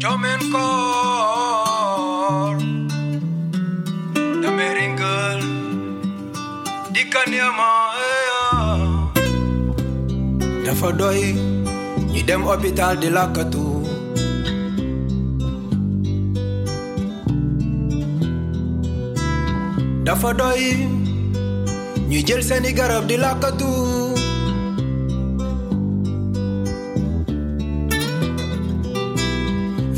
Jomen kor Dameringel Dikanyama Dafa doy ñu dem hôpital di lakkatu dafa doy ñu jël seeni garab di lakkatu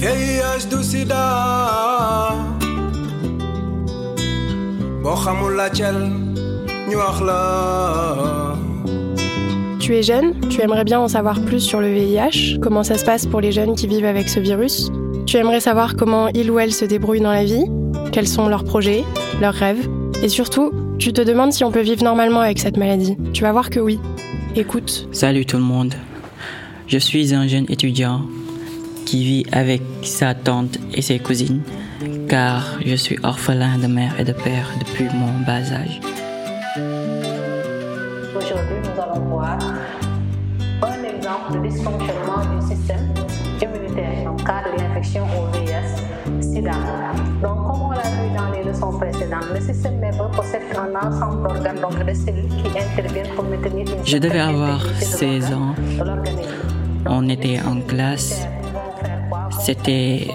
VIH du sida boo xamul la cel ñu wax la Tu es jeune, tu aimerais bien en savoir plus sur le VIH, comment ça se passe pour les jeunes qui vivent avec ce virus. Tu aimerais savoir comment ils ou elles se débrouillent dans la vie, quels sont leurs projets, leurs rêves. Et surtout, tu te demandes si on peut vivre normalement avec cette maladie. Tu vas voir que oui. Écoute. Salut tout le monde. Je suis un jeune étudiant qui vit avec sa tante et ses cousines, car je suis orphelin de mère et de père depuis mon bas âge. Aujourd'hui, nous allons voir un exemple de dysfonctionnement du système immunitaire en cas de l'infection au VIH-Sida. Donc, comme on l'a vu dans les leçons précédentes, le système nerveux possède un ensemble d'organes, donc de cellules qui interviennent pour maintenir une Je devais avoir intégrité de 16 l'organe, ans. On était en classe. C'était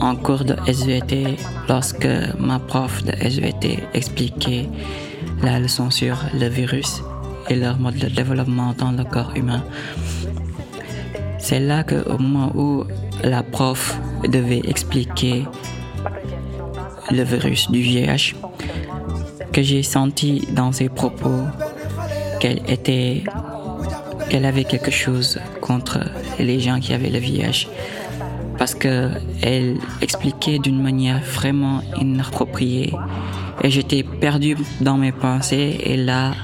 en cours de SVT lorsque ma prof de SVT expliquait la leçon sur le virus et leur mode de développement dans le corps humain. C'est là que au moment où la prof devait expliquer le virus du VIH, que j'ai senti dans ses propos qu'elle était qu'elle avait quelque chose contre les gens qui avaient le VIH parce que elle expliquait d'une manière vraiment inappropriée et j'étais perdu dans mes pensées et là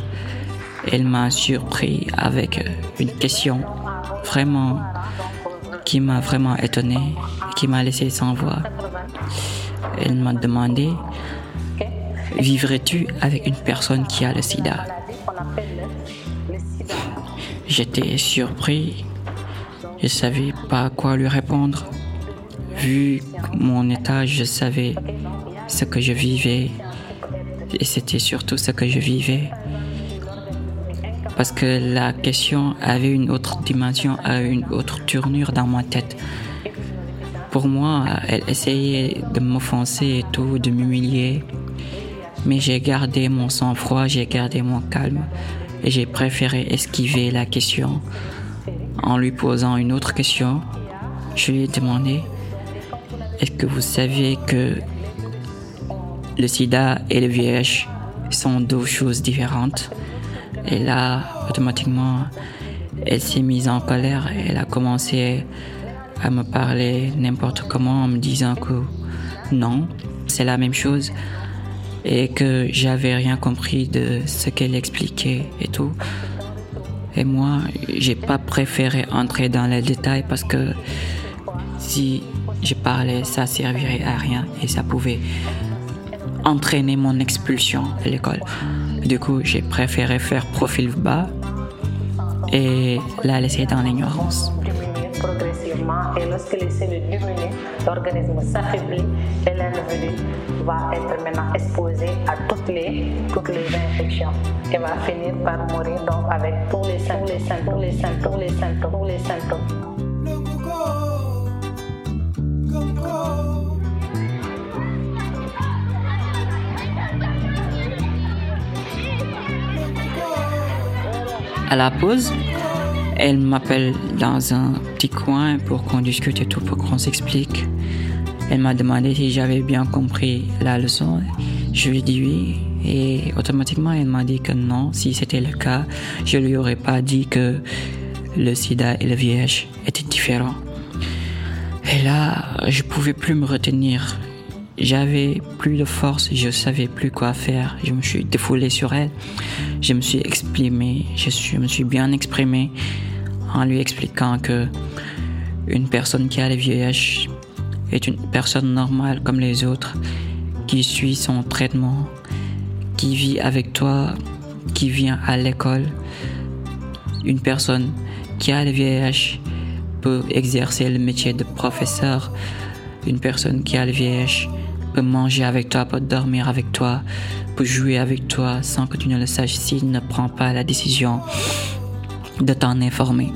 elle m'a surpris avec une question vraiment qui m'a vraiment étonné qui m'a laissé sans voix elle m'a demandé vivrais-tu avec une personne qui a le sida? J'étais surpris. Je savais pas quoi lui répondre. Vu mon état, je savais ce que je vivais. Et c'était surtout ce que je vivais. Parce que la question avait une autre dimension, une autre tournure dans ma tête. Pour moi, elle essayait de m'offenser et tout, de m'humilier. Mais j'ai gardé mon sang-froid, j'ai gardé mon calme et j'ai préféré esquiver la question en lui posant une autre question. Je lui ai demandé Est-ce que vous saviez que le sida et le VIH sont deux choses différentes? Et là, automatiquement, elle s'est mise en colère et elle a commencé à me parler n'importe comment en me disant que non, c'est la même chose et que j'avais rien compris de ce qu'elle expliquait et tout. Et moi, j'ai pas préféré entrer dans les détails parce que si je parlais, ça servirait à rien et ça pouvait entraîner mon expulsion de l'école. Du coup, j'ai préféré faire profil bas et la laisser dans l'ignorance. progressivement et lorsque les cellules diminuent, l'organisme s'affaiblit et l'individu va être maintenant exposé à toutes les, toutes les infections et va finir par mourir donc avec tous les symptômes, les symptômes, les symptômes, les symptômes, les symptômes. À la pause, elle m'appelle dans un petit coin pour qu'on discute et tout, pour qu'on s'explique. Elle m'a demandé si j'avais bien compris la leçon. Je lui ai dit oui. Et automatiquement, elle m'a dit que non. Si c'était le cas, je lui aurais pas dit que le sida et le VIH étaient différents. Et là, je pouvais plus me retenir. J'avais plus de force, je savais plus quoi faire. Je me suis défoulé sur elle. Je me suis exprimé, je, me suis bien exprimé en lui expliquant que une personne qui a le VIH est une personne normale comme les autres, qui suit son traitement, qui vit avec toi, qui vient à l'école. Une personne qui a le VIH peut exercer le métier de professeur. Une personne qui a le VIH manger avec toi, peut dormir avec toi, peut jouer avec toi sans que tu ne le saches s'il ne prend pas la décision de t'en informer.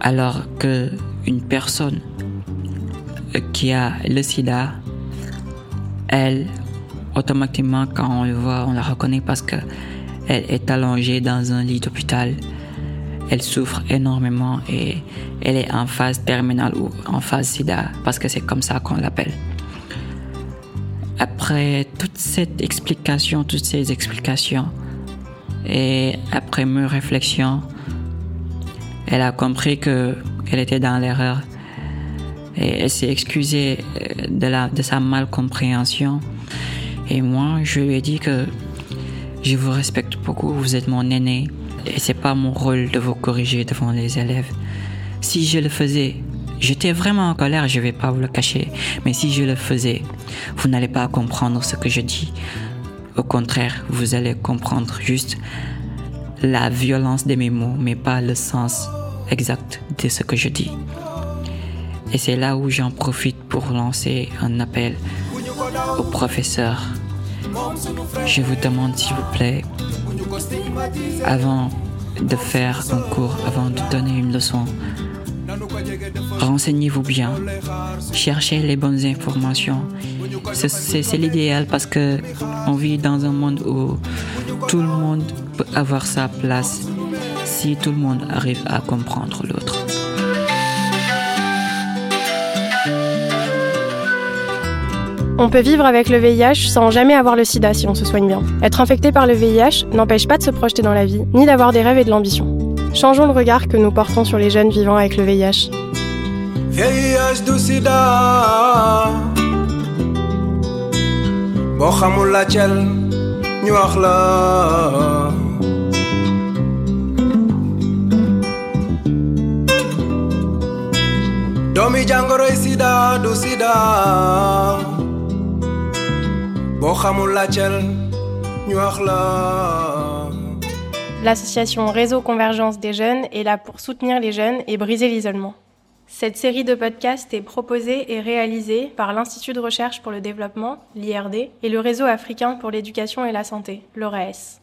Alors que une personne qui a le sida, elle, automatiquement, quand on le voit, on la reconnaît parce que elle est allongée dans un lit d'hôpital. Elle souffre énormément et elle est en phase terminale ou en phase sida parce que c'est comme ça qu'on l'appelle. Après toute cette explication, toutes ces explications, et après mes réflexions, elle a compris que qu'elle était dans l'erreur et elle s'est excusée euh, de, la, de sa malcompréhension. Et moi, je lui ai dit que je vous respecte beaucoup, vous êtes mon aîné et c'est pas mon rôle de vous corriger devant les élèves. Si je le faisais, j'étais vraiment en colère, je vais pas vous le cacher, mais si je le faisais, vous n'allez pas comprendre ce que je dis. Au contraire, vous allez comprendre juste la violence de mes mots, mais pas le sens exact de ce que je dis. Et c'est là où j'en profite pour lancer un appel aux professeurs. Je vous demande s'il vous plaît, avant de faire un cours, avant de donner une leçon, renseignez-vous bien, cherchez les bonnes informations. C'est l'idéal parce que on vit dans un monde où tout le monde peut avoir sa place si tout le monde arrive à comprendre l'autre. On peut vivre avec le VIH sans jamais avoir le sida si on se soigne bien. Être infecté par le VIH n'empêche pas de se projeter dans la vie, ni d'avoir des rêves et de l'ambition. Changeons le regard que nous portons sur les jeunes vivant avec le VIH. VIH du sida boo xamul la cel ñu wax la. Sida du sida boo xamul la cel ñu wax la L'association Réseau Convergence des jeunes est là pour soutenir les jeunes et briser l'isolement. Cette série de podcasts est proposée et réalisée par l'Institut de recherche pour le développement, l'IRD, et le Réseau africain pour l'éducation et la santé, l'ORAS.